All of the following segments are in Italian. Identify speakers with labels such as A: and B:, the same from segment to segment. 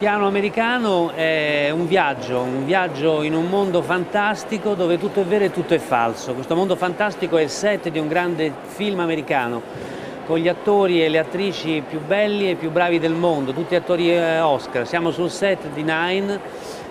A: Piano americano è un viaggio, un viaggio in un mondo fantastico dove tutto è vero e tutto è falso. Questo mondo fantastico è il set di un grande film americano con gli attori e le attrici più belli e più bravi del mondo, tutti attori eh, Oscar. Siamo sul set di Nine,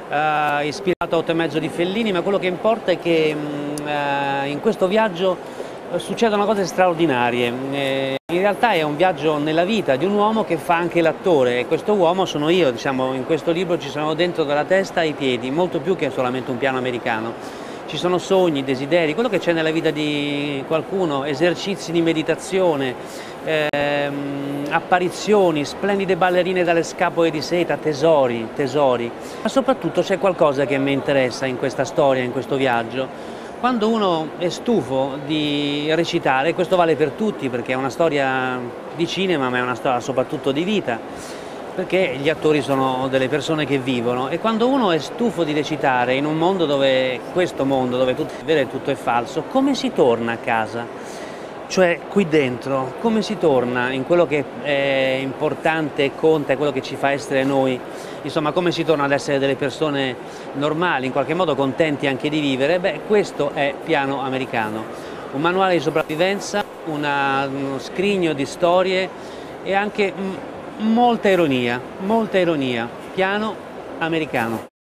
A: eh, ispirato a Otto e mezzo di Fellini, ma quello che importa è che mh, eh, in questo viaggio succedono cose straordinarie. Eh, in realtà è un viaggio nella vita di un uomo che fa anche l'attore e questo uomo sono io, diciamo, in questo libro ci sono dentro dalla testa ai piedi, molto più che solamente un piano americano. Ci sono sogni, desideri, quello che c'è nella vita di qualcuno, esercizi di meditazione, ehm, apparizioni, splendide ballerine dalle scapole di seta, tesori, tesori. Ma soprattutto c'è qualcosa che mi interessa in questa storia, in questo viaggio quando uno è stufo di recitare, questo vale per tutti perché è una storia di cinema ma è una storia soprattutto di vita, perché gli attori sono delle persone che vivono e quando uno è stufo di recitare in un mondo dove, questo mondo dove tutto è vero e tutto è falso, come si torna a casa? Cioè qui dentro, come si torna in quello che è importante e conta, quello che ci fa essere noi? Insomma, come si torna ad essere delle persone normali, in qualche modo contenti anche di vivere? Beh, questo è Piano Americano, un manuale di sopravvivenza, una, uno scrigno di storie e anche molta ironia, molta ironia. Piano Americano.